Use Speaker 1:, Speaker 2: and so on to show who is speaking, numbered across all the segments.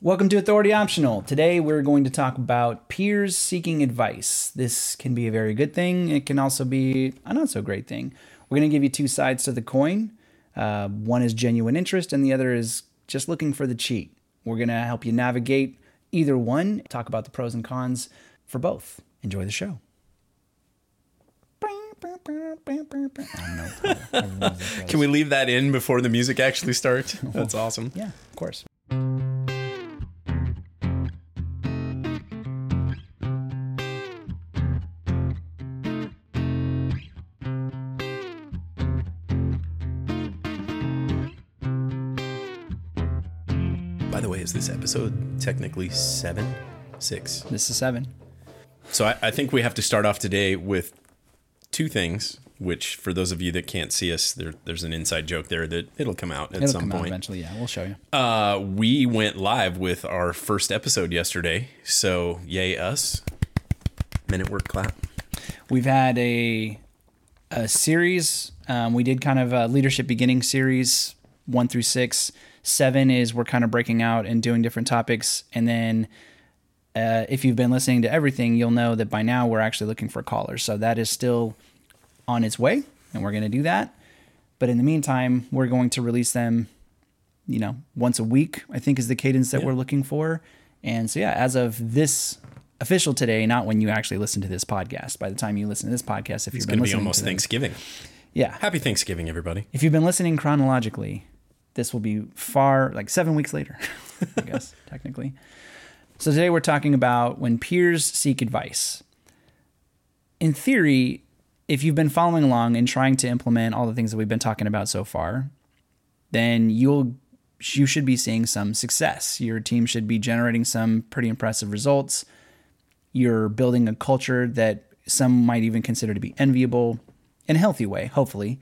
Speaker 1: Welcome to Authority Optional. Today we're going to talk about peers seeking advice. This can be a very good thing, it can also be a not so great thing. We're going to give you two sides to the coin. Uh, one is genuine interest, and the other is just looking for the cheat. We're going to help you navigate either one, talk about the pros and cons for both. Enjoy the show.
Speaker 2: Can we leave that in before the music actually starts? That's awesome.
Speaker 1: Yeah, of course.
Speaker 2: This episode technically seven? Six.
Speaker 1: This is seven.
Speaker 2: So I, I think we have to start off today with two things, which for those of you that can't see us, there, there's an inside joke there that it'll come out at
Speaker 1: It'll
Speaker 2: some point.
Speaker 1: eventually. Yeah, we'll show you.
Speaker 2: Uh, we went live with our first episode yesterday. So yay us. Minute work clap.
Speaker 1: We've had a a series. Um, we did kind of a leadership beginning series one through six. Seven is we're kind of breaking out and doing different topics, and then uh, if you've been listening to everything, you'll know that by now we're actually looking for callers. So that is still on its way, and we're going to do that. But in the meantime, we're going to release them, you know, once a week. I think is the cadence that we're looking for. And so yeah, as of this official today, not when you actually listen to this podcast. By the time you listen to this podcast, if you've
Speaker 2: It's
Speaker 1: been
Speaker 2: going to be almost Thanksgiving.
Speaker 1: yeah,
Speaker 2: Happy Thanksgiving, everybody.
Speaker 1: if you've been listening chronologically, this will be far like seven weeks later, I guess, technically. So today we're talking about when peers seek advice. In theory, if you've been following along and trying to implement all the things that we've been talking about so far, then you'll you should be seeing some success. Your team should be generating some pretty impressive results. You're building a culture that some might even consider to be enviable in a healthy way, hopefully.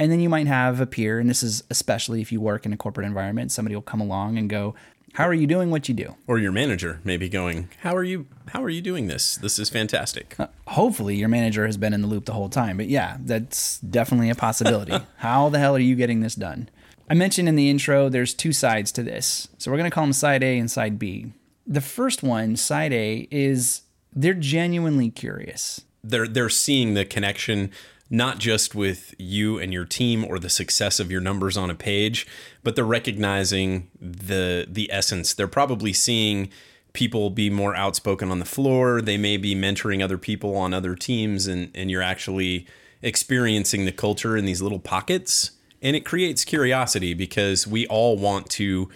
Speaker 1: And then you might have a peer, and this is especially if you work in a corporate environment, somebody will come along and go, How are you doing what you do?
Speaker 2: Or your manager maybe going, "How are you? How are you doing this? This is fantastic."
Speaker 1: Uh, hopefully, your manager has been in the loop the whole time. But yeah, that's definitely a possibility. How the hell are you getting this done? I mentioned in the intro, there's two sides to this. So we're going to call them side A and side B. The first one, side A, is they're genuinely curious.
Speaker 2: they're they're seeing the connection not just with you and your team or the success of your numbers on a page, but they're recognizing the the essence. They're probably seeing people be more outspoken on the floor. They may be mentoring other people on other teams and and you're actually experiencing the culture in these little pockets and it creates curiosity because we all want to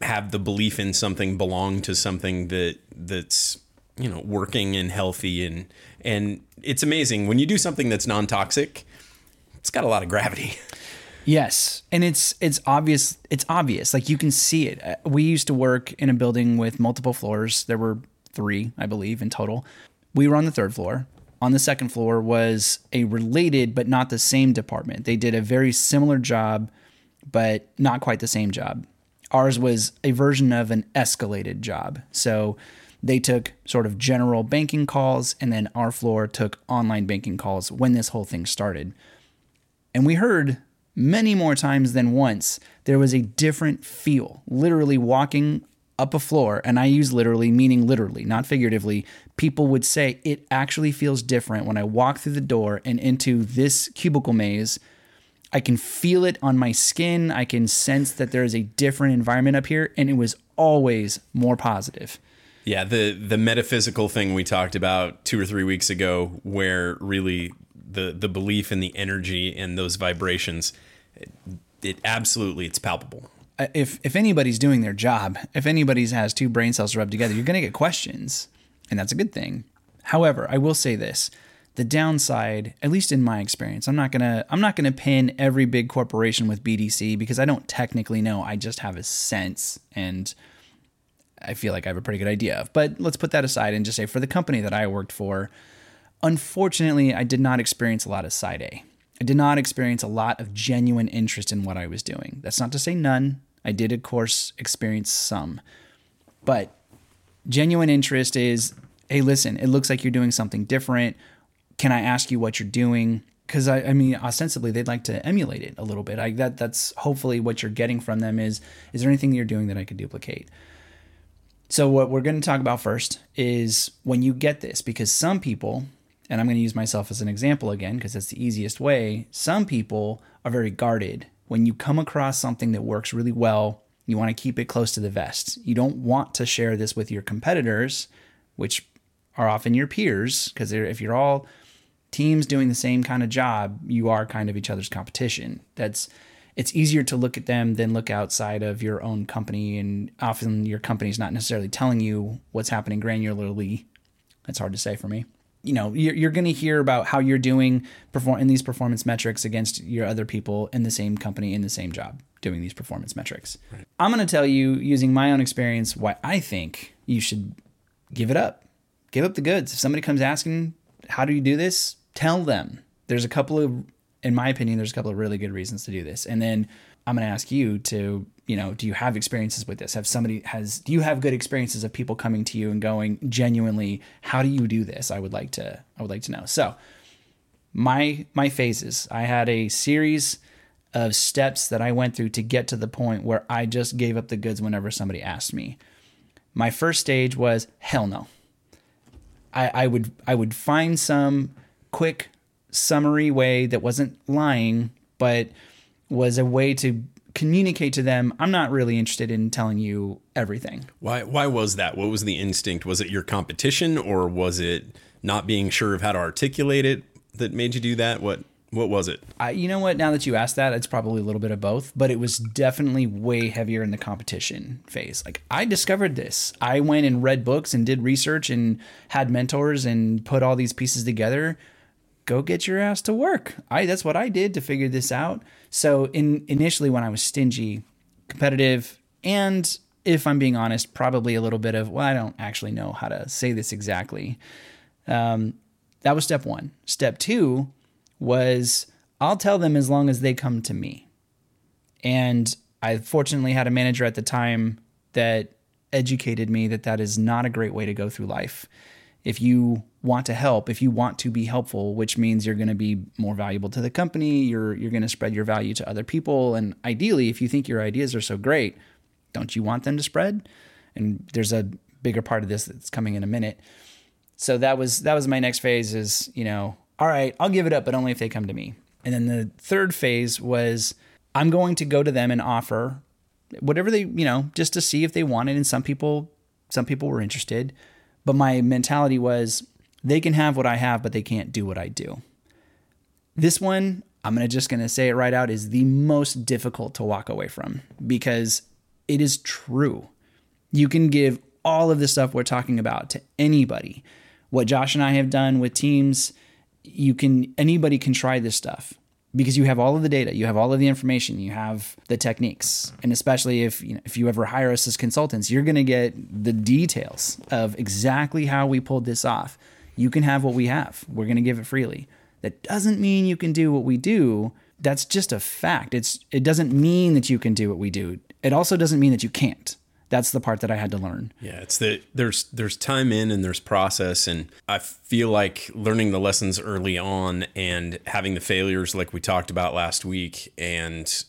Speaker 2: have the belief in something belong to something that that's you know working and healthy and and it's amazing when you do something that's non-toxic it's got a lot of gravity
Speaker 1: Yes, and it's it's obvious. It's obvious. Like you can see it. Uh, We used to work in a building with multiple floors. There were three, I believe, in total. We were on the third floor. On the second floor was a related but not the same department. They did a very similar job, but not quite the same job. Ours was a version of an escalated job. So they took sort of general banking calls, and then our floor took online banking calls when this whole thing started. And we heard many more times than once there was a different feel. Literally walking up a floor, and I use literally, meaning literally, not figuratively, people would say it actually feels different when I walk through the door and into this cubicle maze. I can feel it on my skin. I can sense that there is a different environment up here, and it was always more positive.
Speaker 2: Yeah the the metaphysical thing we talked about two or three weeks ago where really the the belief in the energy and those vibrations it, it absolutely it's palpable
Speaker 1: Uh, if if anybody's doing their job, if anybody's has two brain cells rubbed together, you're going to get questions, and that's a good thing. However, I will say this: the downside, at least in my experience, I'm not gonna I'm not gonna pin every big corporation with BDC because I don't technically know. I just have a sense, and I feel like I have a pretty good idea of. But let's put that aside and just say for the company that I worked for, unfortunately, I did not experience a lot of side A. I did not experience a lot of genuine interest in what I was doing. That's not to say none. I did, of course, experience some. But genuine interest is hey, listen, it looks like you're doing something different. Can I ask you what you're doing? because I, I mean ostensibly they'd like to emulate it a little bit. I that that's hopefully what you're getting from them is is there anything you're doing that I could duplicate? So what we're going to talk about first is when you get this because some people and I'm going to use myself as an example again because that's the easiest way. Some people are very guarded. When you come across something that works really well, you want to keep it close to the vest. You don't want to share this with your competitors, which are often your peers because if you're all teams doing the same kind of job, you are kind of each other's competition. That's it's easier to look at them than look outside of your own company and often your company's not necessarily telling you what's happening granularly. That's hard to say for me. You know, you're, you're going to hear about how you're doing perform in these performance metrics against your other people in the same company in the same job doing these performance metrics. Right. I'm going to tell you using my own experience why I think you should give it up. Give up the goods. If somebody comes asking, "How do you do this?" tell them. There's a couple of, in my opinion, there's a couple of really good reasons to do this. And then I'm going to ask you to, you know, do you have experiences with this? Have somebody has, do you have good experiences of people coming to you and going genuinely, how do you do this? I would like to, I would like to know. So my, my phases, I had a series of steps that I went through to get to the point where I just gave up the goods whenever somebody asked me. My first stage was hell no. I, I would I would find some quick summary way that wasn't lying, but was a way to communicate to them I'm not really interested in telling you everything.
Speaker 2: Why why was that? What was the instinct? Was it your competition or was it not being sure of how to articulate it that made you do that? What what was it?
Speaker 1: I, you know what? Now that you asked that, it's probably a little bit of both, but it was definitely way heavier in the competition phase. Like I discovered this. I went and read books and did research and had mentors and put all these pieces together go get your ass to work. I that's what I did to figure this out. So in initially when I was stingy, competitive, and if I'm being honest, probably a little bit of well, I don't actually know how to say this exactly. Um, that was step one. Step two was I'll tell them as long as they come to me. And I fortunately had a manager at the time that educated me that that is not a great way to go through life if you want to help, if you want to be helpful, which means you're going to be more valuable to the company, you're you're going to spread your value to other people and ideally if you think your ideas are so great, don't you want them to spread? And there's a bigger part of this that's coming in a minute. So that was that was my next phase is, you know, all right, I'll give it up but only if they come to me. And then the third phase was I'm going to go to them and offer whatever they, you know, just to see if they want it and some people some people were interested but my mentality was they can have what I have, but they can't do what I do. This one, I'm gonna just gonna say it right out, is the most difficult to walk away from because it is true. You can give all of the stuff we're talking about to anybody. What Josh and I have done with teams, you can anybody can try this stuff because you have all of the data, you have all of the information, you have the techniques, and especially if you know, if you ever hire us as consultants, you're going to get the details of exactly how we pulled this off. You can have what we have. We're going to give it freely. That doesn't mean you can do what we do. That's just a fact. It's it doesn't mean that you can do what we do. It also doesn't mean that you can't that's the part that I had to learn.
Speaker 2: Yeah, it's the there's there's time in and there's process and I feel like learning the lessons early on and having the failures like we talked about last week and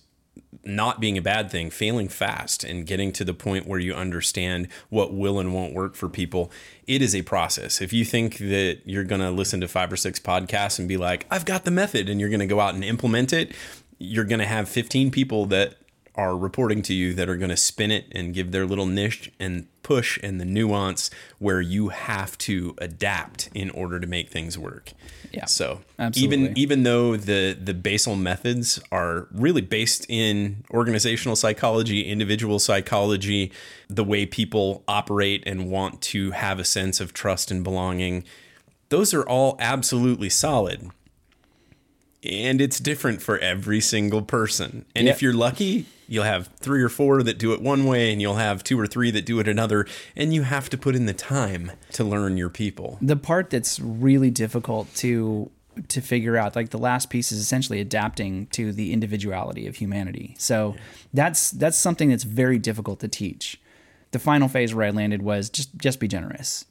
Speaker 2: not being a bad thing, failing fast and getting to the point where you understand what will and won't work for people. It is a process. If you think that you're going to listen to five or six podcasts and be like, I've got the method and you're going to go out and implement it, you're going to have 15 people that are reporting to you that are going to spin it and give their little niche and push and the nuance where you have to adapt in order to make things work.
Speaker 1: Yeah.
Speaker 2: So absolutely. even even though the the basal methods are really based in organizational psychology, individual psychology, the way people operate and want to have a sense of trust and belonging, those are all absolutely solid and it's different for every single person. And yep. if you're lucky, you'll have three or four that do it one way, and you'll have two or three that do it another. And you have to put in the time to learn your people.
Speaker 1: The part that's really difficult to to figure out like the last piece is essentially adapting to the individuality of humanity so yeah. that's that's something that's very difficult to teach the final phase where i landed was just just be generous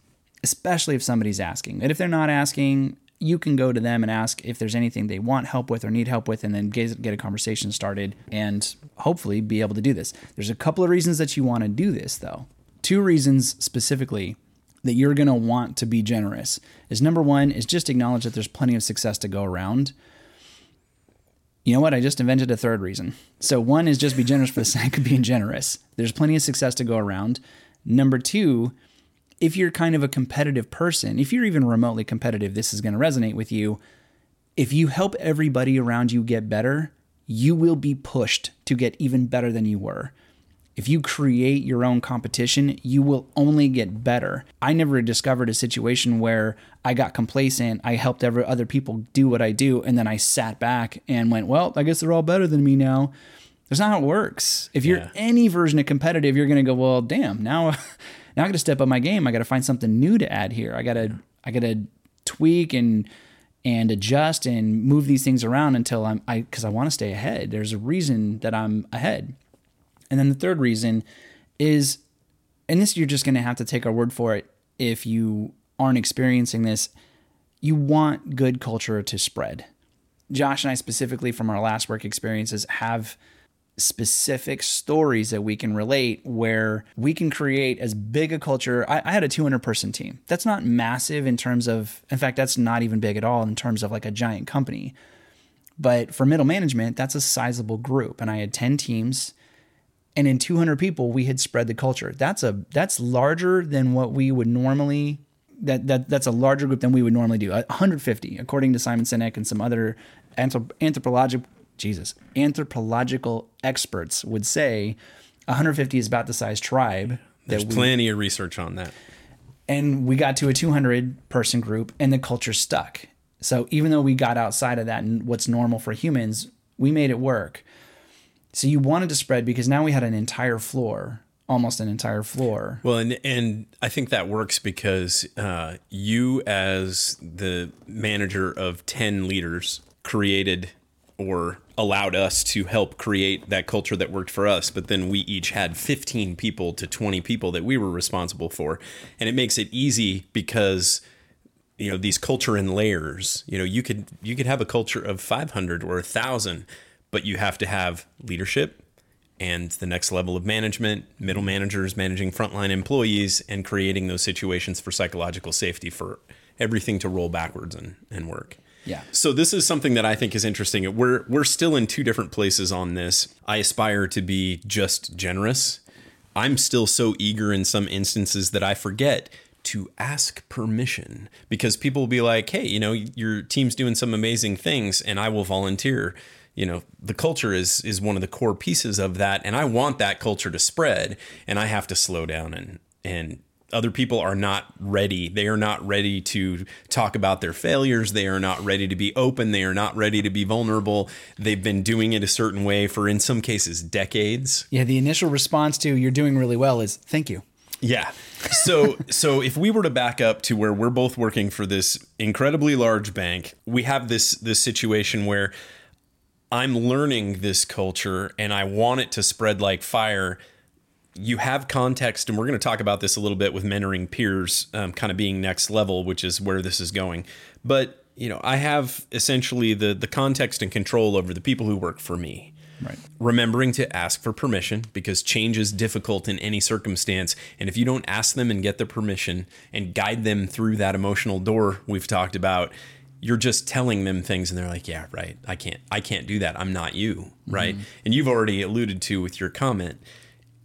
Speaker 1: especially if somebody's asking and if they're not asking you can go to them and ask if there's anything they want help with or need help with, and then get, get a conversation started and hopefully be able to do this. There's a couple of reasons that you want to do this, though. Two reasons specifically that you're going to want to be generous is number one is just acknowledge that there's plenty of success to go around. You know what? I just invented a third reason. So one is just be generous for the sake of being generous. There's plenty of success to go around. Number two, if you're kind of a competitive person, if you're even remotely competitive, this is going to resonate with you. If you help everybody around you get better, you will be pushed to get even better than you were. If you create your own competition, you will only get better. I never discovered a situation where I got complacent, I helped every other people do what I do, and then I sat back and went, "Well, I guess they're all better than me now." That's not how it works. If you're
Speaker 2: Yeah.
Speaker 1: any version of competitive, you're going to go, "Well, damn, now now I got to step up my game. I got to find something new to add here. I got to I got to tweak and and adjust and move these things around until I'm I because I want to stay ahead. There's a reason that I'm ahead. And then the third reason is, and this you're just going to have to take our word for it if you aren't experiencing this, you want good culture to spread. Josh and I, specifically from our last work experiences, have specific stories that we can relate where we can create as big a culture. I, I had a 200 person team. That's not massive in terms of, in fact, that's not even big at all in terms of like a giant company. But for middle management, that's a sizable group. And I had 10 teams and in 200 people we had spread the culture that's a that's larger than what we would normally that, that that's a larger group than we would normally do 150 according to simon sinek and some other anthrop- anthropological jesus. Anthropological experts would say 150 is about the size tribe
Speaker 2: There's
Speaker 1: we
Speaker 2: plenty of research on that.
Speaker 1: and we got to a 200 person group and the culture stuck. So even though we got outside of that and what's normal for humans we made it work. So you wanted to spread because now we had an entire floor almost an entire floor.
Speaker 2: Well, and and I think that works because uh, you, as the manager of ten leaders, created or allowed us to help create that culture that worked for us. But then we each had fifteen people to twenty people that we were responsible for, and it makes it easy because you know these culture in layers. You know, you could you could have a culture of five hundred or a thousand, but you have to have leadership and the next level of management, middle managers managing frontline employees, and creating those situations for psychological safety for everything to roll backwards and, and work.
Speaker 1: Yeah.
Speaker 2: So this is something that I think is interesting. We're we're still in two different places on this. I aspire to be just generous. I'm still so eager in some instances that I forget to ask permission because people will be like, "Hey, you know, your team's doing some amazing things and I will volunteer." You know, the culture is is one of the core pieces of that and I want that culture to spread and I have to slow down and and other people are not ready. They are not ready to talk about their failures. They are not ready to be open. They are not ready to be vulnerable. They've been doing it a certain way for, in some cases, decades.
Speaker 1: yeah the initial response to you're doing really well is thank you
Speaker 2: Yeah. So, so if we were to back up to where we're both working for this incredibly large bank, we have this this situation where I'm learning this culture and I want it to spread like fire. You have context, and we're going to talk about this a little bit with mentoring peers, um, kind of being next level, which is where this is going. But you know, I have essentially the the context and control over the people who work for me
Speaker 1: right
Speaker 2: remembering to ask for permission because change is difficult in any circumstance. And if you don't ask them and get their permission and guide them through that emotional door we've talked about, you're just telling them things and they're like, yeah, right. I can't, I can't do that. I'm not you. Right. And you've already alluded to with your comment.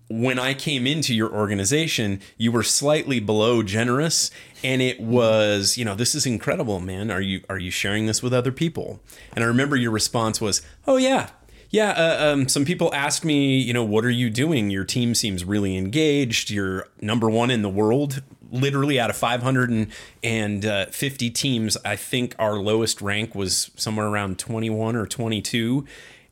Speaker 2: When I came into your organization, you were slightly below generous and it was, you know, this is incredible, man. Are you are you sharing this with other people? And I remember your response was, "Oh yeah, yeah, uh, um, some people asked me, you know, what are you doing? Your team seems really engaged. You're number one in the world. Literally out of 550 teams, I think our lowest rank was somewhere around 21 or 22.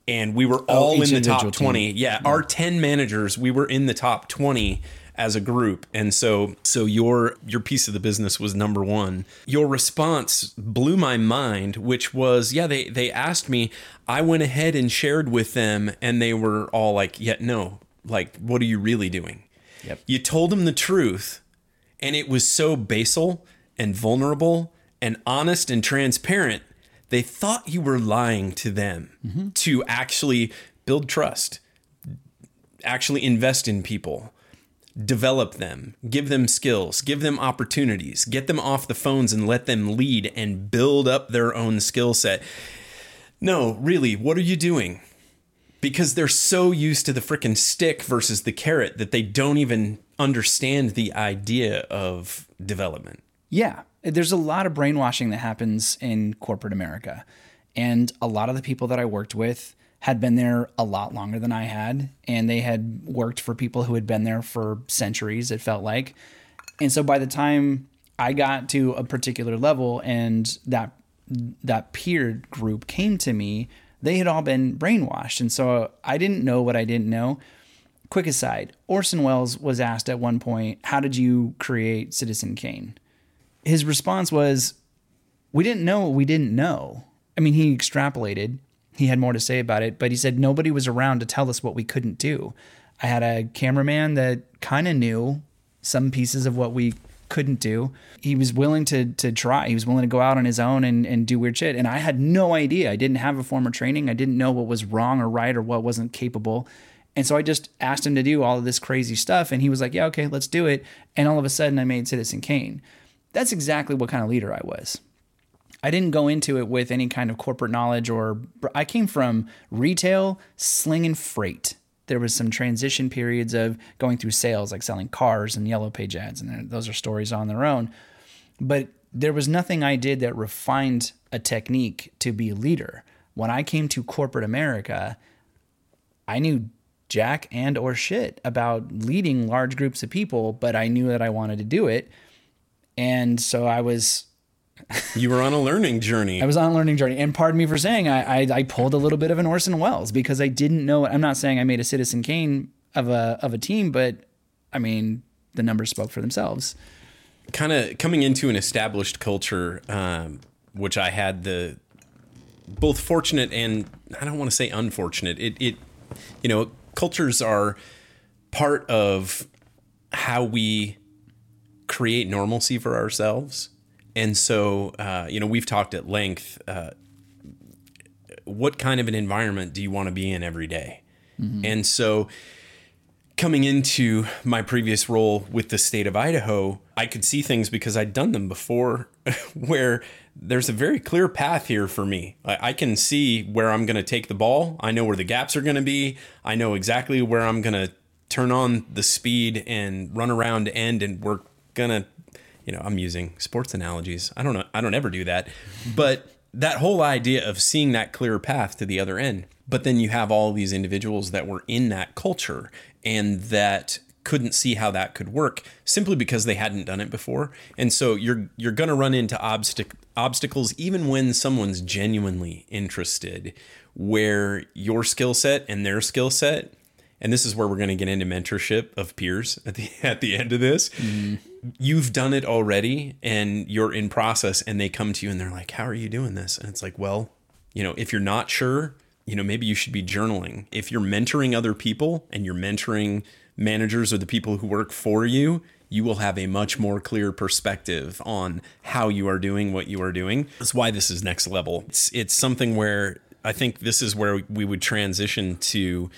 Speaker 2: And we were oh, all
Speaker 1: each
Speaker 2: in the top
Speaker 1: individual team.
Speaker 2: 20. Yeah, our 10 managers, we were in the top 20 as a group. And so so your your piece of the business was number 1. Your response blew my mind, which was, yeah, they they asked me, I went ahead and shared with them and they were all like, "Yeah, no. Like what are you really doing?"
Speaker 1: Yep.
Speaker 2: You told them the truth and it was so basal and vulnerable and honest and transparent, they thought you were lying to them mm-hmm. to actually build trust, actually invest in people, develop them, give them skills, give them opportunities, get them off the phones and let them lead and build up their own skill set. No, really, what are you doing? Because they're so used to the freaking stick versus the carrot that they don't even understand the idea of development.
Speaker 1: Yeah, there's a lot of brainwashing that happens in corporate America. And a lot of the people that I worked with had been there a lot longer than I had. And they had worked for people who had been there for centuries, it felt like. And so by the time I got to a particular level and that that peer group came to me, they had all been brainwashed. And so I didn't know what I didn't know. Quick aside Orson Welles was asked at one point, How did you create Citizen Kane? His response was, We didn't know what we didn't know. I mean, he extrapolated, he had more to say about it, but he said nobody was around to tell us what we couldn't do. I had a cameraman that kind of knew some pieces of what we couldn't do. He was willing to to try. He was willing to go out on his own and, and do weird shit. And I had no idea. I didn't have a former training. I didn't know what was wrong or right or what wasn't capable. And so I just asked him to do all of this crazy stuff. And he was like, yeah, okay, let's do it. And all of a sudden I made Citizen Kane. That's exactly what kind of leader I was. I didn't go into it with any kind of corporate knowledge or I came from retail, slinging freight there was some transition periods of going through sales, like selling cars and yellow page ads, and those are stories on their own. But there was nothing I did that refined a technique to be a leader. When I came to corporate America, I knew jack and or shit about leading large groups of people, but I knew that I wanted to do it. And so I was
Speaker 2: you were on a learning journey.
Speaker 1: I was on a learning journey, and pardon me for saying I, I, I pulled a little bit of an Orson Welles because I didn't know. I'm not saying I made a Citizen Kane of a of a team, but I mean the numbers spoke for themselves.
Speaker 2: Kind of coming into an established culture, um, which I had the both fortunate and I don't want to say unfortunate. It it you know cultures are part of how we create normalcy for ourselves and so, uh, you know, we've talked at length. Uh, what kind of an environment do you want to be in every day? Mm-hmm. And so, coming into my previous role with the state of Idaho, I could see things because I'd done them before where there's a very clear path here for me. I, I can see where I'm going to take the ball. I know where the gaps are going to be. I know exactly where I'm going to turn on the speed and run around end, and we're to you know, I'm using sports analogies. I don't know. I don't ever do that. But that whole idea of seeing that clear path to the other end. But then you have all these individuals that were in that culture and that couldn't see how that could work simply because they hadn't done it before. And so you're you're going to run into obstac- obstacles even when someone's genuinely interested where your skill set and their skill set and this is where we're going to get into mentorship of peers at the at the end of this. Mm. You've done it already and you're in process and they come to you and they're like, "How are you doing this?" And it's like, "Well, you know, if you're not sure, you know, maybe you should be journaling. If you're mentoring other people and you're mentoring managers or the people who work for you, you will have a much more clear perspective on how you are doing what you are doing. That's why this is next level. It's it's something where I think this is where we would transition to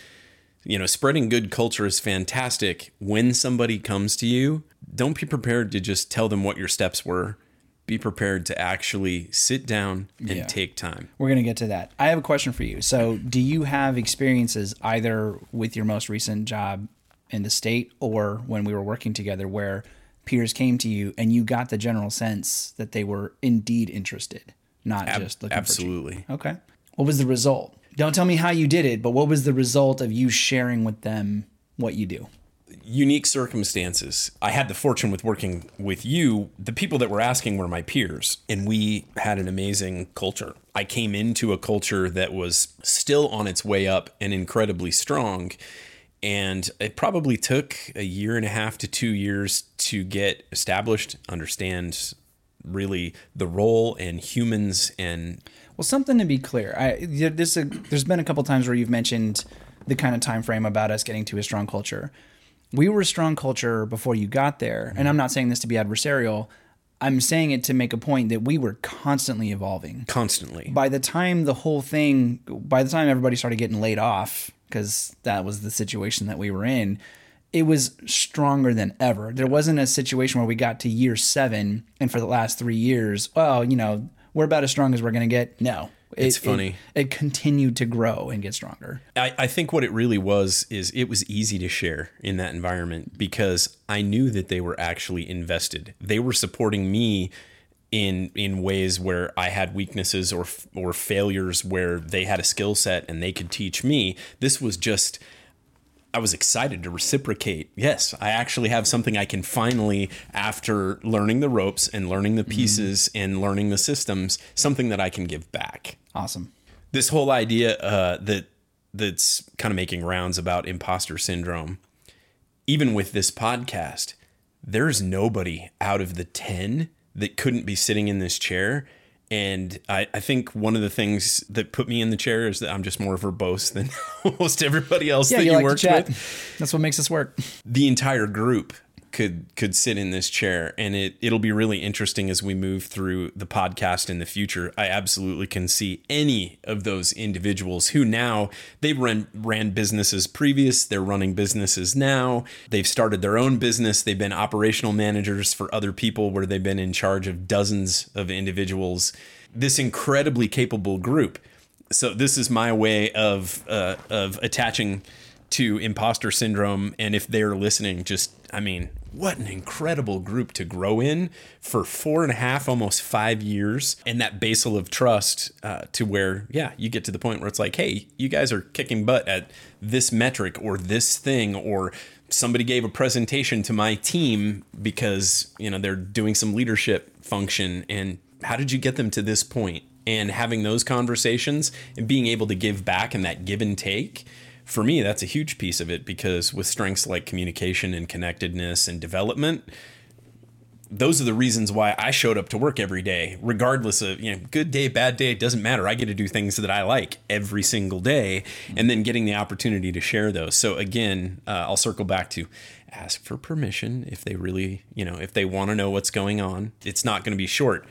Speaker 2: you know, spreading good culture is fantastic. When somebody comes to you, don't be prepared to just tell them what your steps were. Be prepared to actually sit down and yeah. take time.
Speaker 1: We're going to get to that. I have a question for you. So, do you have experiences either with your most recent job in the state or when we were working together where peers came to you and you got the general sense that they were indeed interested, not Ab- just looking
Speaker 2: absolutely.
Speaker 1: for Absolutely. Okay. What was the result? Don't tell me how you did it, but what was the result of you sharing with them what you do?
Speaker 2: Unique circumstances. I had the fortune with working with you. The people that were asking were my peers, and we had an amazing culture. I came into a culture that was still on its way up and incredibly strong. And it probably took a year and a half to two years to get established, understand really the role and humans and
Speaker 1: well, something to be clear. I this a, there's been a couple times where you've mentioned the kind of time frame about us getting to a strong culture. We were a strong culture before you got there, and mm-hmm. I'm not saying this to be adversarial. I'm saying it to make a point that we were constantly evolving.
Speaker 2: Constantly.
Speaker 1: By the time the whole thing, by the time everybody started getting laid off, because that was the situation that we were in, it was stronger than ever. There wasn't a situation where we got to year seven and for the last three years, well, you know, we're about as strong as we're going to get. No.
Speaker 2: It's funny.
Speaker 1: It, it continued to grow and get stronger.
Speaker 2: I, I think what it really was is it was easy to share in that environment because I knew that they were actually invested. They were supporting me in in ways where I had weaknesses or or failures where they had a skill set and they could teach me. This was just I was excited to reciprocate. Yes, I actually have something I can finally, after learning the ropes and learning the pieces and learning the systems, something that I can give back
Speaker 1: Awesome.
Speaker 2: this whole idea uh, that that's kind of making rounds about imposter syndrome. Even with this podcast, there's nobody out of the ten that couldn't be sitting in this chair. And I, I think one of the things that put me in the chair is that I'm just more verbose than almost everybody else
Speaker 1: Yeah,
Speaker 2: that
Speaker 1: you,
Speaker 2: you,
Speaker 1: like
Speaker 2: worked with.
Speaker 1: That's what makes us work.
Speaker 2: the entire group could could sit in this chair and it it'll be really interesting as we move through the podcast in the future. I absolutely can see any of those individuals who now they've run ran businesses previous they're running businesses now they've started their own business they've been operational managers for other people where they've been in charge of dozens of individuals. This incredibly capable group. So this is my way of uh, of attaching to imposter syndrome and if they're listening just i mean what an incredible group to grow in for four and a half almost five years and that basal of trust uh, to where yeah you get to the point where it's like hey you guys are kicking butt at this metric or this thing or somebody gave a presentation to my team because you know they're doing some leadership function and how did you get them to this point? and having those conversations and being able to give back and that give and take for me that's a huge piece of it because with strengths like communication and connectedness and development those are the reasons why I showed up to work every day, regardless of, you know, good day, bad day, it doesn't matter. I get to do things that I like every single day and then getting the opportunity to share those. So, again, uh, I'll circle back to ask for permission if they really, you know, if they want to know what's going on. It's not going to be short.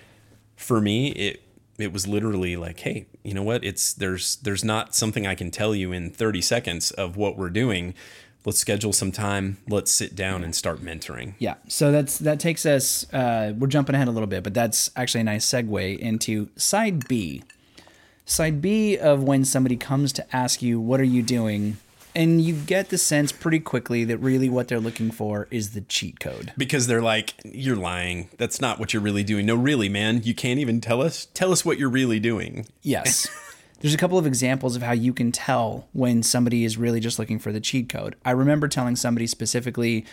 Speaker 2: For me, it, it was literally like, hey, you know what? It's there's there's not something I can tell you in 30 seconds of what we're doing. Let's schedule some time. Let's sit down and start mentoring.
Speaker 1: Yeah. So that's that takes us. Uh, we're jumping ahead a little bit, but that's actually a nice segue into side B. Side B of when somebody comes to ask you, "What are you doing?" And you get the sense pretty quickly that really what they're looking for is the cheat code.
Speaker 2: because they're like you're lying that's not what you're really doing no really man you can't even tell us tell us what you're really doing
Speaker 1: Yes. There's a couple of examples of how you can tell when somebody is really just looking for the cheat code. I remember telling somebody specifically,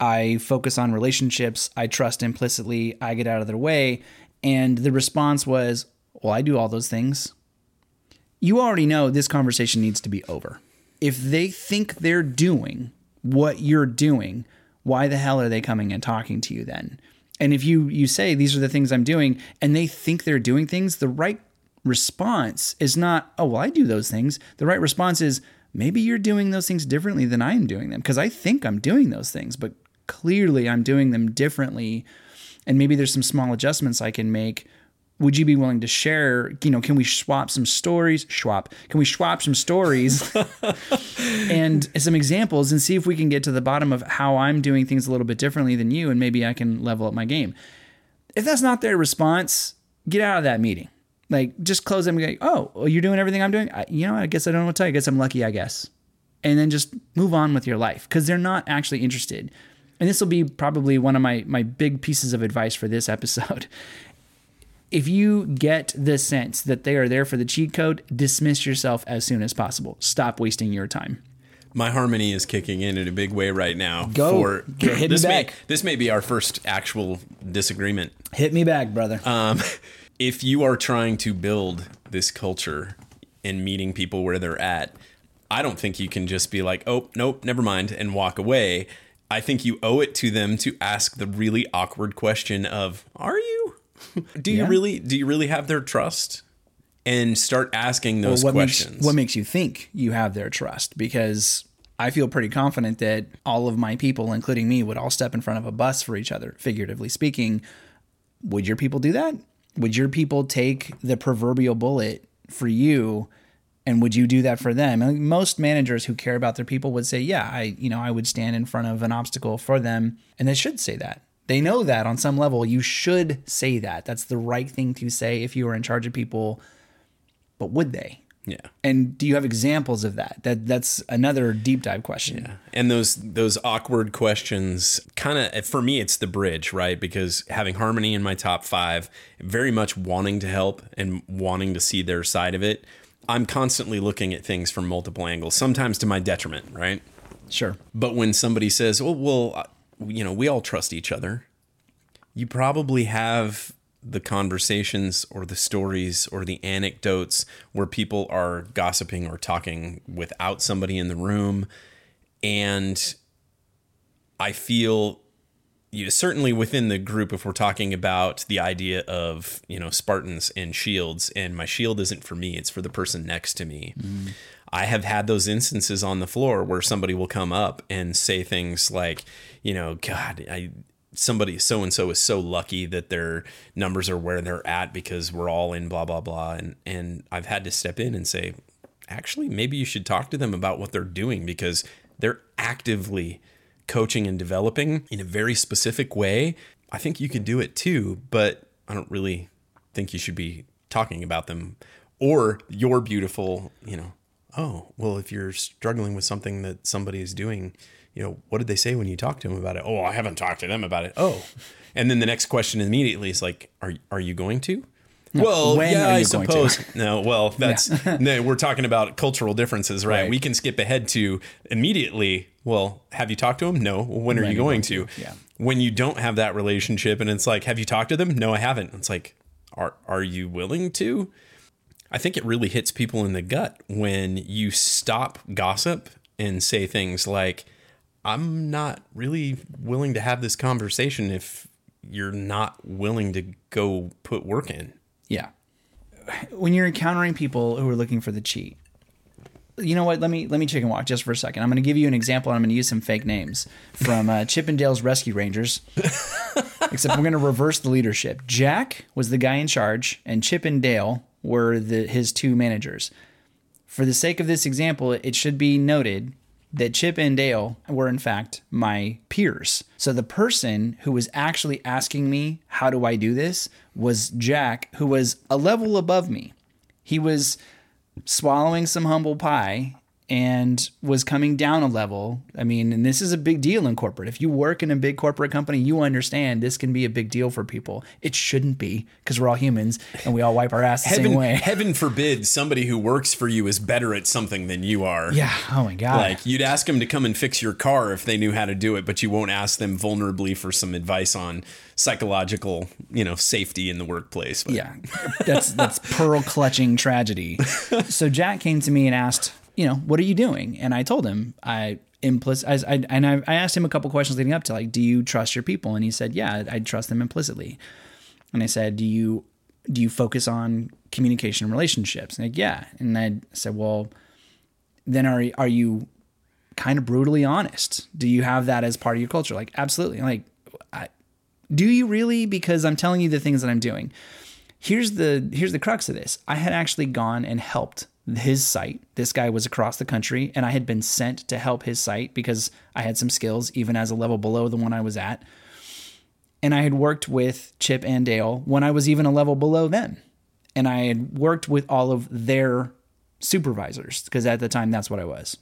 Speaker 1: I focus on relationships, I trust implicitly, I get out of their way. And the response was, Well, I do all those things. You already know this conversation needs to be over. If they think they're doing what you're doing, why the hell are they coming and talking to you then? And if you you say these are the things I'm doing and they think they're doing things, the right response is not, oh, well, I do those things. The right response is maybe you're doing those things differently than I am doing them because I think I'm doing those things, but clearly I'm doing them differently. And maybe there's some small adjustments I can make. Would you be willing to share? You know, can we swap some stories? Swap. Can we swap some stories and some examples and see if we can get to the bottom of how I'm doing things a little bit differently than you, and maybe I can level up my game. If that's not their response, get out of that meeting. Like, just close them and go, oh, well, you're doing everything I'm doing? I, you know, I guess I don't know what to tell you. I guess I'm lucky, I guess. And then just move on with your life because they're not actually interested. And this will be probably one of my, my big pieces of advice for this episode. If you get the sense that they are there for the cheat code, dismiss yourself as soon as possible. Stop wasting your time.
Speaker 2: my harmony is kicking in in a big way right now
Speaker 1: Go.
Speaker 2: for
Speaker 1: Get- hit me
Speaker 2: this may
Speaker 1: back.
Speaker 2: this may be our first actual disagreement
Speaker 1: Hit me back, brother.
Speaker 2: um, if you are trying to build this culture and meeting people where they're at, I don't think you can just be like, oh, nope, never mind, and walk away. I think you owe it to them to ask the really awkward question of, are you? do you really do you really have their trust? And start asking those
Speaker 1: what
Speaker 2: questions.
Speaker 1: Makes, what makes you think you have their trust? Because I feel pretty confident that all of my people, including me, would all step in front of a bus for each other, figuratively speaking. would your people do that? Would your people take the proverbial bullet for you? And would you do that for them? And most managers who care about their people would say, "Yeah, I, you know, I would stand in front of an obstacle for them." And they should say that. They know that on some level you should say that. That's the right thing to say if you are in charge of people. But would they?
Speaker 2: Yeah.
Speaker 1: And do you have examples of that? That that's another deep dive question.
Speaker 2: Yeah. And those those awkward questions kind of for me it's the bridge, right? Because having harmony in my top 5, very much wanting to help and wanting to see their side of it, I'm constantly looking at things from multiple angles, sometimes to my detriment, right?
Speaker 1: Sure.
Speaker 2: But when somebody says, "Oh, well, uh, you know, we all trust each other," you probably have the conversations or the stories or the anecdotes where people are gossiping or talking without somebody in the room. And I feel you know, certainly within the group, if we're talking about the idea of, you know, Spartans and shields, and my shield isn't for me, it's for the person next to me. Mm. I have had those instances on the floor where somebody will come up and say things like, you know, God, I somebody so and so is so lucky that their numbers are where they're at because we're all in blah blah blah. And and I've had to step in and say actually maybe you should talk to them about what they're doing because they're actively coaching and developing in a very specific way. I think you could do it too but I don't really think you should be talking about them. Or your beautiful you know oh well if you're struggling with something that somebody is doing you know, what did they say when you talked to them about it? Oh, I haven't talked to them about it. Oh, and then the next question immediately is like, are are you going to? No, well, when yeah, I suppose. no, well, that's yeah. no, we're talking about cultural differences, right? right? We can skip ahead to immediately. Well, have you talked to them? No. Well, when, when are you going, to? to? Yeah. When you don't have that relationship, and it's like, have you talked to them? No, I haven't. It's like, are are you willing to? I think it really hits people in the gut when you stop gossip and say things like, I'm not really willing to have this conversation if you're not willing to go put work in.
Speaker 1: Yeah. When you're encountering people who are looking for the cheat, you know what? Let me let me chicken walk just for a second. I'm going to give you an example, and I'm going to use some fake names from uh, Chip 'n Dale's Rescue Rangers. Except we're going to reverse the leadership. Jack was the guy in charge, and Chip and Dale were the his two managers. For the sake of this example, it should be noted that Chip and Dale were in fact my peers. So the person who was actually asking me, how do I do this, was Jack, who was a level above me. He was swallowing some humble pie and was coming down a level. I mean, and this is a big deal in corporate. If you work in a big corporate company, you understand this can be a big deal for people. It shouldn't be because we're all humans and we all wipe our ass the
Speaker 2: heaven,
Speaker 1: same way.
Speaker 2: Heaven forbid somebody who works for you is better at something than you are.
Speaker 1: Yeah. Oh my God.
Speaker 2: Like you'd ask them to come and fix your car if they knew how to do it, but you won't ask them vulnerably for some advice on psychological, you know, safety in the workplace. But.
Speaker 1: Yeah. That's that's pearl clutching tragedy. So Jack came to me and asked you know, what are you doing? And I told him, I implicit, I, I, and I, I asked him a couple questions leading up to like, do you trust your people? And he said, yeah, I trust them implicitly. And I said, do you, do you focus on communication and relationships? And like, yeah. And I said, well, then are, are you kind of brutally honest? Do you have that as part of your culture? Like, absolutely. Like, I, do you really? Because I'm telling you the things that I'm doing. Here's the here's the crux of this. I had actually gone and helped his site. This guy was across the country, and I had been sent to help his site because I had some skills, even as a level below the one I was at. And I had worked with Chip and Dale when I was even a level below them. And I had worked with all of their supervisors because at the time that's what I was.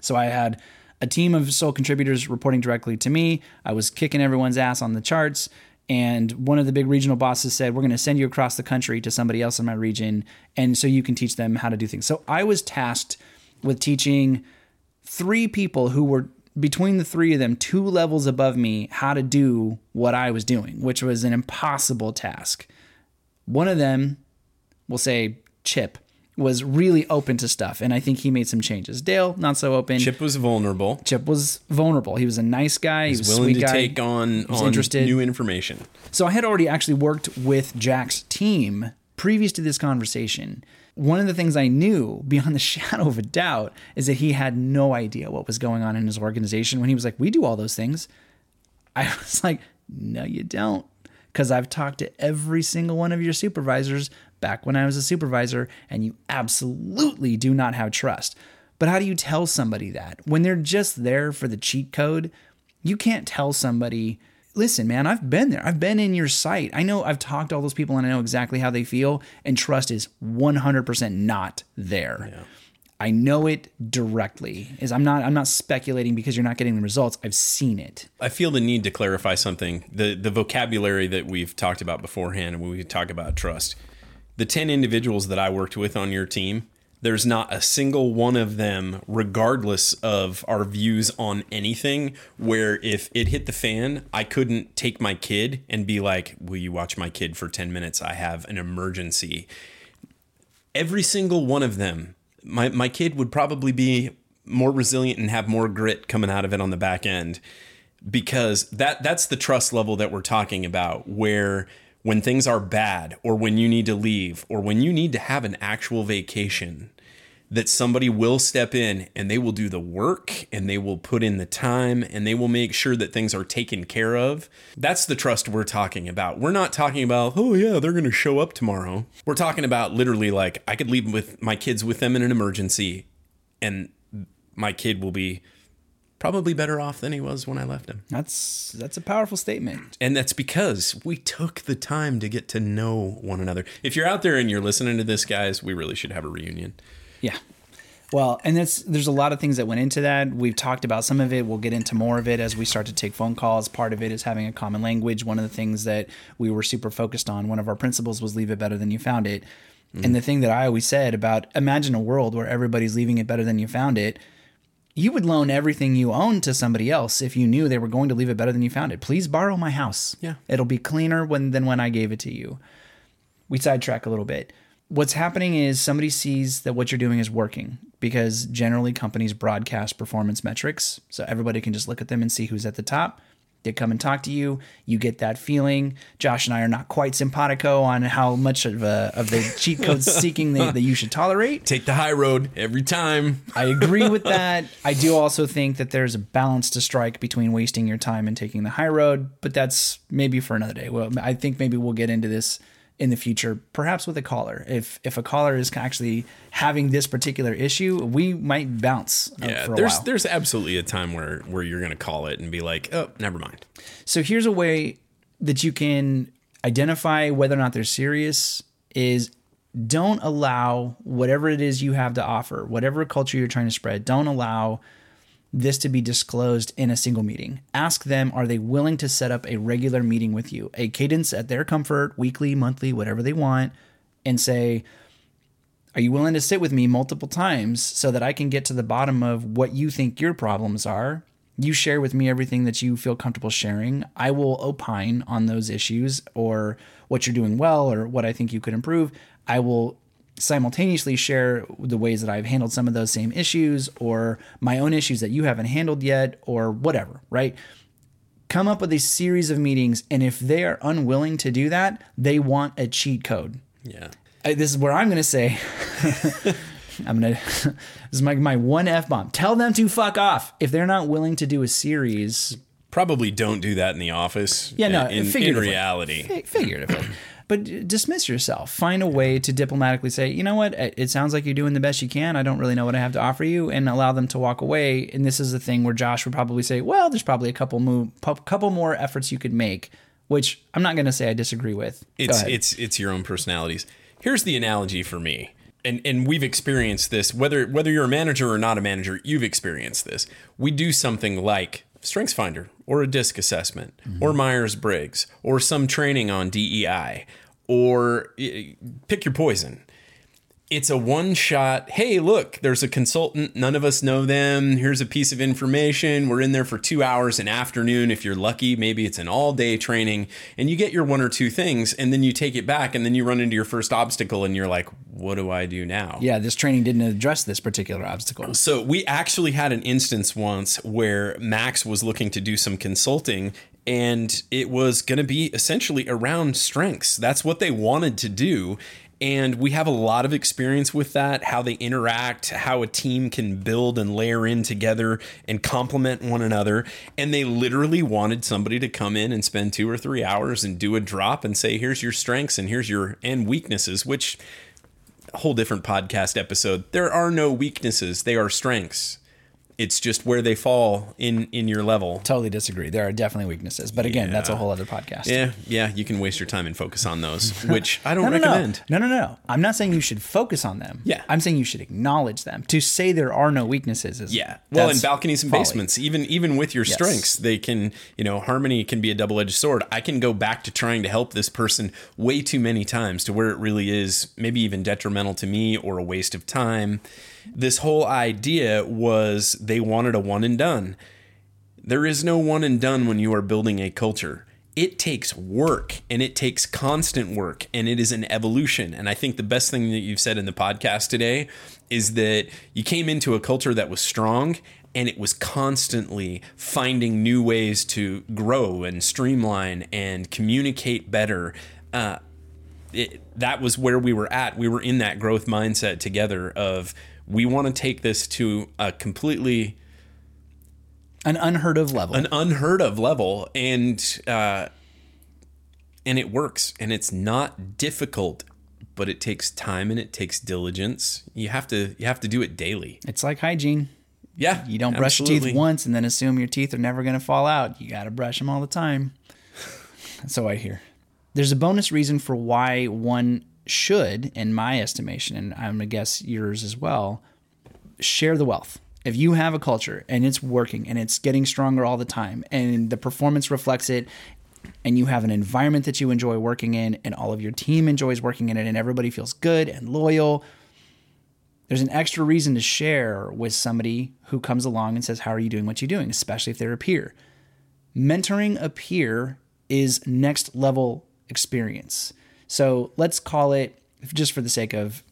Speaker 1: So I had a team of sole contributors reporting directly to me. I was kicking everyone's ass on the charts and one of the big regional bosses said we're going to send you across the country to somebody else in my region and so you can teach them how to do things. So i was tasked with teaching three people who were between the three of them two levels above me how to do what i was doing which was an impossible task. One of them we'll say chip was really open to stuff, and I think he made some changes. Dale, not so open.
Speaker 2: Chip was vulnerable.
Speaker 1: Chip was vulnerable. He was a nice guy. He was
Speaker 2: willing
Speaker 1: to guy.
Speaker 2: take on, on interested. new information.
Speaker 1: So I had already actually worked with Jack's team previous to this conversation. One of the things I knew beyond the shadow of a doubt is that he had no idea what was going on in his organization when he was like, "We do all those things." I was like, "No, you don't." because I've talked to every single one of your supervisors back when I was a supervisor, and you absolutely do not have trust. But how do you tell somebody that when they're just there for the cheat code? You can't tell somebody, listen, man, I've been there. I've been in your site. I know I've talked to all those people and I know exactly how they feel, and trust is 100% not there. Yeah. I know it directly. Is I'm not I'm not speculating because you're not getting the results. I've seen it.
Speaker 2: I feel the need to clarify something. The the vocabulary that we've talked about beforehand when we talk about trust. The 10 individuals that I worked with on your team, there's not a single one of them regardless of our views on anything where if it hit the fan, I couldn't take my kid and be like, "Will you watch my kid for 10 minutes? I have an emergency." Every single one of them my my kid would probably be more resilient and have more grit coming out of it on the back end because that that's the trust level that we're talking about where when things are bad or when you need to leave or when you need to have an actual vacation that somebody will step in and they will do the work and they will put in the time and they will make sure that things are taken care of. That's the trust we're talking about. We're not talking about, oh, yeah, they're going to show up tomorrow. We're talking about literally like I could leave with my kids with them in an emergency and my kid will be probably better off than he was when I left him.
Speaker 1: That's that's a powerful statement.
Speaker 2: And that's because we took the time to get to know one another. If you're out there and you're listening to this guys, we really should have a reunion.
Speaker 1: Yeah. Well, and that's there's a lot of things that went into that. We've talked about some of it. We'll get into more of it as we start to take phone calls. Part of it is having a common language. One of the things that we were super focused on, one of our principles was leave it better than you found it. Mm-hmm. And the thing that I always said about imagine a world where everybody's leaving it better than you found it. You would loan everything you own to somebody else if you knew they were going to leave it better than you found it. Please borrow my house.
Speaker 2: Yeah.
Speaker 1: It'll be cleaner when than when I gave it to you. We sidetrack a little bit what's happening is somebody sees that what you're doing is working because generally companies broadcast performance metrics. So everybody can just look at them and see who's at the top. They come and talk to you. You get that feeling. Josh and I are not quite simpatico on how much of, a, of the cheat code seeking that, that you should tolerate.
Speaker 2: Take the high road every time.
Speaker 1: I agree with that. I do also think that there's a balance to strike between wasting your time and taking the high road, but that's maybe for another day. Well, I think maybe we'll get into this in the future, perhaps with a caller. If if a caller is actually having this particular issue, we might bounce.
Speaker 2: Uh, yeah, there's while. there's absolutely a time where where you're going to call it and be like, oh, never mind.
Speaker 1: So here's a way that you can identify whether or not they're serious. Is don't allow whatever it is you have to offer, whatever culture you're trying to spread. Don't allow this to be disclosed in a single meeting. Ask them, are they willing to set up a regular meeting with you, a cadence at their comfort, weekly, monthly, whatever they want, and say, are you willing to sit with me multiple times so that I can get to the bottom of what you think your problems are? You share with me everything that you feel comfortable sharing. I will opine on those issues or what you're doing well or what I think you could improve. I will simultaneously share the ways that I've handled some of those same issues or my own issues that you haven't handled yet or whatever, right? Come up with a series of meetings. And if they are unwilling to do that, they want a cheat code.
Speaker 2: Yeah.
Speaker 1: I, this is where I'm going to say, I'm going to, this is my, my one F bomb. Tell them to fuck off. If they're not willing to do a series,
Speaker 2: probably don't do that in the office.
Speaker 1: Yeah, no,
Speaker 2: in, in reality.
Speaker 1: Figuratively but dismiss yourself. Find a way to diplomatically say, you know what, it sounds like you're doing the best you can. I don't really know what I have to offer you, and allow them to walk away. And this is the thing where Josh would probably say, well, there's probably a couple move, couple more efforts you could make, which I'm not going to say I disagree with.
Speaker 2: It's it's it's your own personalities. Here's the analogy for me. And, and we've experienced this whether whether you're a manager or not a manager you've experienced this we do something like StrengthsFinder or a DISC assessment mm-hmm. or Myers Briggs or some training on DEI or pick your poison it's a one shot. Hey, look, there's a consultant. None of us know them. Here's a piece of information. We're in there for two hours an afternoon. If you're lucky, maybe it's an all day training and you get your one or two things and then you take it back and then you run into your first obstacle and you're like, what do I do now?
Speaker 1: Yeah, this training didn't address this particular obstacle.
Speaker 2: So we actually had an instance once where Max was looking to do some consulting and it was going to be essentially around strengths. That's what they wanted to do And we have a lot of experience with that, how they interact, how a team can build and layer in together and complement one another. And they literally wanted somebody to come in and spend two or three hours and do a drop and say, here's your strengths and here's your and weaknesses, which a whole different podcast episode. There are no weaknesses, they are strengths. It's just where they fall in in your level.
Speaker 1: Totally disagree. There are definitely weaknesses, but again, that's a whole other podcast.
Speaker 2: Yeah, yeah, you can waste your time and focus on those, which I don't
Speaker 1: No, no,
Speaker 2: recommend.
Speaker 1: no, no, no, no. I'm not saying you should focus on them.
Speaker 2: Yeah.
Speaker 1: I'm saying you should acknowledge them. To say there are no weaknesses is
Speaker 2: Yeah. Well, in balconies and
Speaker 1: folly.
Speaker 2: basements, even even with your
Speaker 1: Yes.
Speaker 2: strengths, they can, you know, harmony can be a double-edged sword. I can go back to trying to help this person way too many times to where it really is maybe even detrimental to me or a waste of time. This whole idea was they wanted a one and done. There is no one and done when you are building a culture. It takes work and it takes constant work and it is an evolution. And I think the best thing that you've said in the podcast today is that you came into a culture that was strong and it was constantly finding new ways to grow and streamline and communicate better. Uh, it, that was where we were at. We were in that growth mindset together of we want to take this to a completely
Speaker 1: An unheard of level.
Speaker 2: an unheard of level and uh and it works and it's not difficult but it takes time and it takes diligence you have to you have to do it daily
Speaker 1: it's like hygiene.
Speaker 2: yeah
Speaker 1: You don't brush your teeth once and then assume your teeth are never going to fall out. You got to brush them all the time. That's what I hear. There's a bonus reason for why one should, in my estimation, and I'm to guess yours as well, share the wealth. If you have a culture and it's working and it's getting stronger all the time and the performance reflects it, and you have an environment that you enjoy working in and all of your team enjoys working in it and everybody feels good and loyal, there's an extra reason to share with somebody who comes along and says, How are you doing what you're doing? especially if they're a peer. Mentoring a peer is next level experience. So let's call it, just for the sake of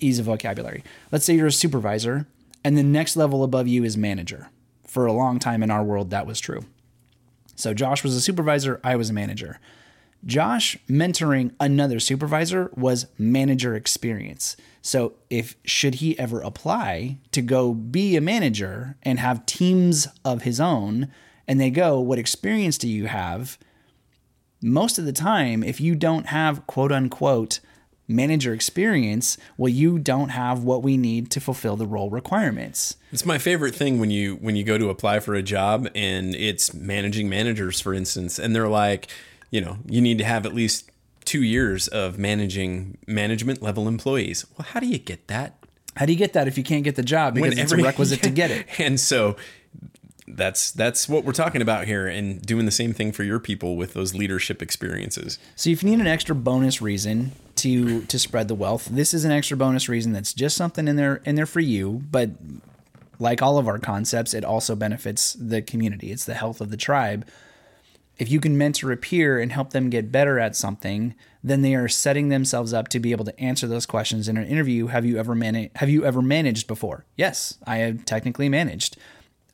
Speaker 1: ease of vocabulary, let's say you're a supervisor and the next level above you is manager. For a long time in our world, that was true. So Josh was a supervisor, I was a manager. Josh mentoring another supervisor was manager experience. So if should he ever apply to go be a manager and have teams of his own and they go, what experience do you have? Most of the time, if you don't have quote unquote manager experience, well, you don't have what we need to fulfill the role requirements.
Speaker 2: it's my favorite thing when you when you go to apply for a job and it's managing managers for instance and they're like you know you need to have at least two years of managing management level employees well how do you get that
Speaker 1: How do you get that if you can't get the job? Because it's a requisite to get it.
Speaker 2: And so that's that's what we're talking about here and doing the same thing for your people with those leadership experiences.
Speaker 1: So if you need an extra bonus reason to to spread the wealth, this is an extra bonus reason that's just something in there in there for you, but like all of our concepts, it also benefits the community. It's the health of the tribe. If you can mentor a peer and help them get better at something, then they are setting themselves up to be able to answer those questions in an interview. Have you ever managed have you ever managed before? Yes, I have technically managed.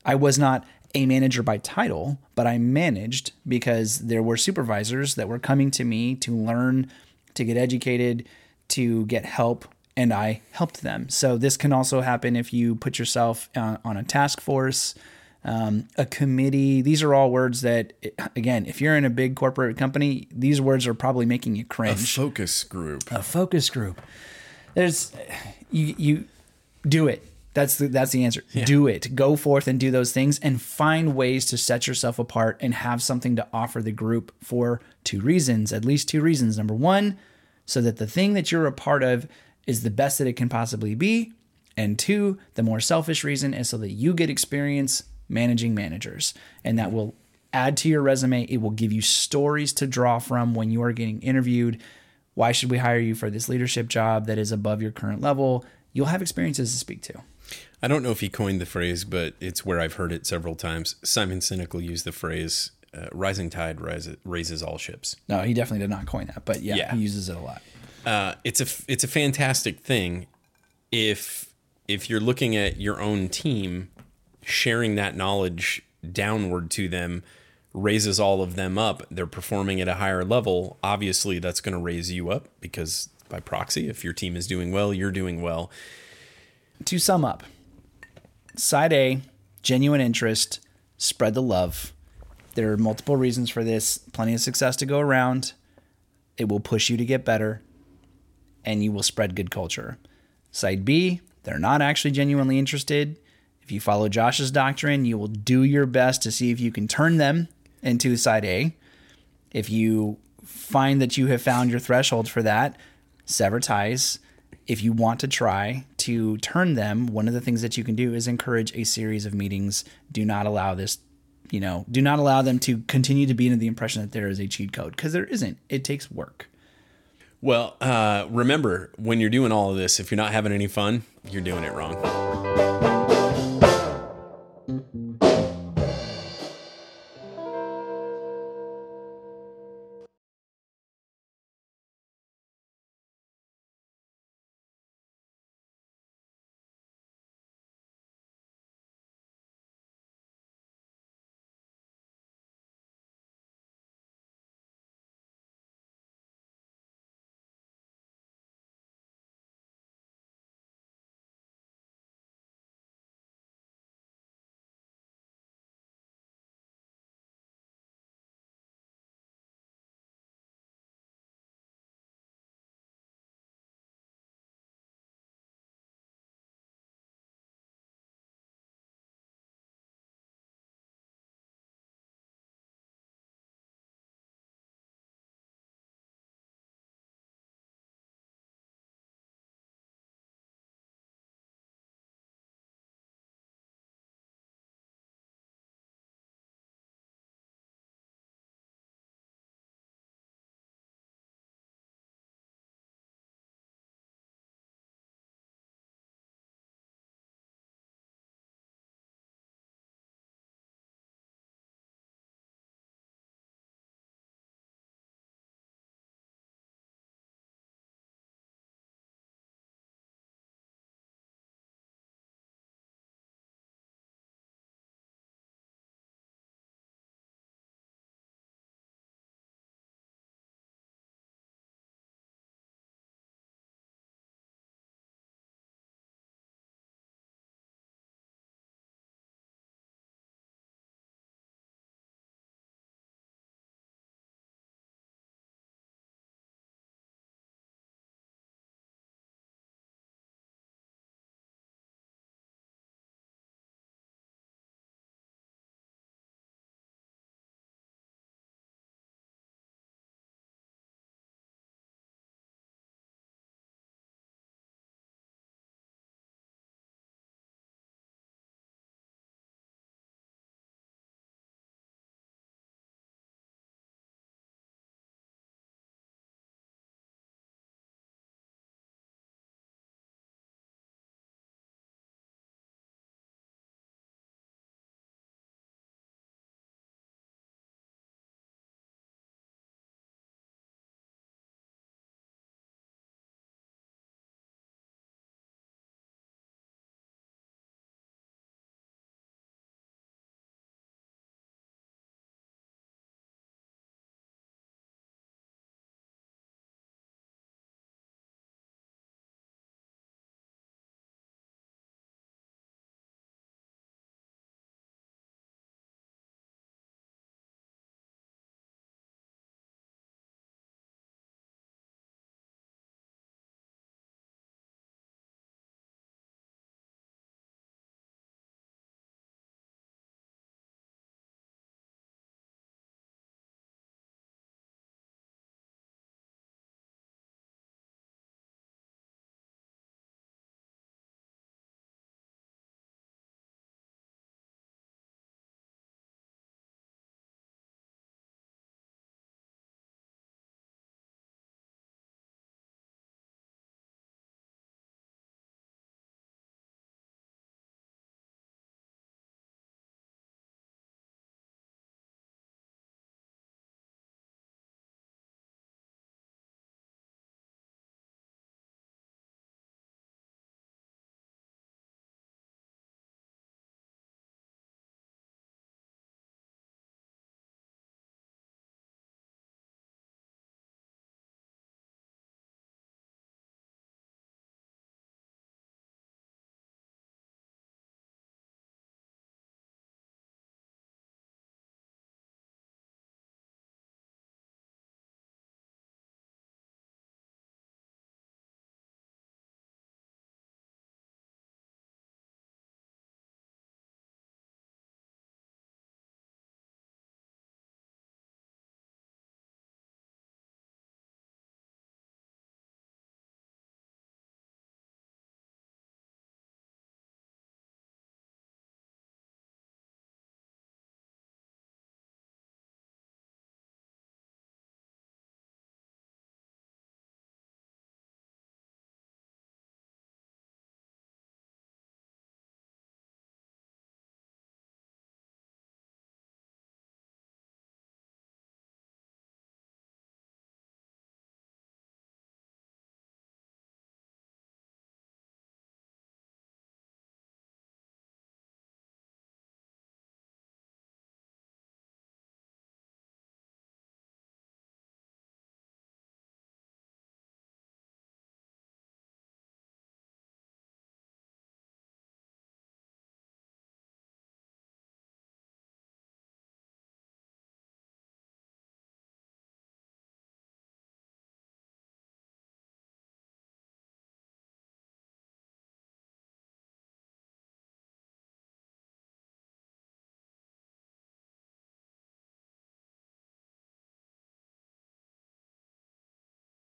Speaker 1: I was not a manager by title, but I managed because there were supervisors that were coming to me to learn, to get educated, to get help, and I helped them. So this can also happen if you put yourself uh, on a task force, um, a committee. These are all words that, again, if you're in a big corporate company, these words are probably making you cringe A
Speaker 2: Focus group.
Speaker 1: a focus group. There's you you do it. That's the that's the answer. Do it. Go forth and do those things and find ways to set yourself apart and have something to offer the group for two reasons, at least two reasons. Number 1, so that the thing that you're a part of is the best that it can possibly be, and two, the more selfish reason is so that you get experience managing managers and that will add to your resume. It will give you stories to draw from when you are getting interviewed. Why should we hire you for this leadership job that is above your current level? You'll have experiences to speak to.
Speaker 2: I don't know if he coined the phrase, but it's where I've heard it several times. Simon Sinek will use the phrase uh, "rising tide rises, raises all ships."
Speaker 1: No, he definitely did not coin that, but yeah,
Speaker 2: Yeah.
Speaker 1: he uses it a lot.
Speaker 2: uh, it's a it's a fantastic thing if if you're looking at your own team sharing that knowledge downward to them raises all of them up they're performing at a higher level obviously that's going to raise you up because by proxy. If your team is doing well, you're doing well.
Speaker 1: To sum up, side A, genuine interest, spread the love. There are multiple reasons for this, plenty of success to go around. It will push you to get better, and you will spread good culture. Side B, they're not actually genuinely interested. If you follow Josh's doctrine, you will do your best to see if you can turn them into side A. If you find that you have found your threshold for that, sever ties. If you want to try to turn them, one of the things that you can do is encourage a series of meetings. Do not allow this, you know, do not allow them to continue to be under the impression that there is a cheat code because there isn't. It takes work.
Speaker 2: Well, uh, remember when you're doing all of this, if you're not having any fun, you're doing it wrong.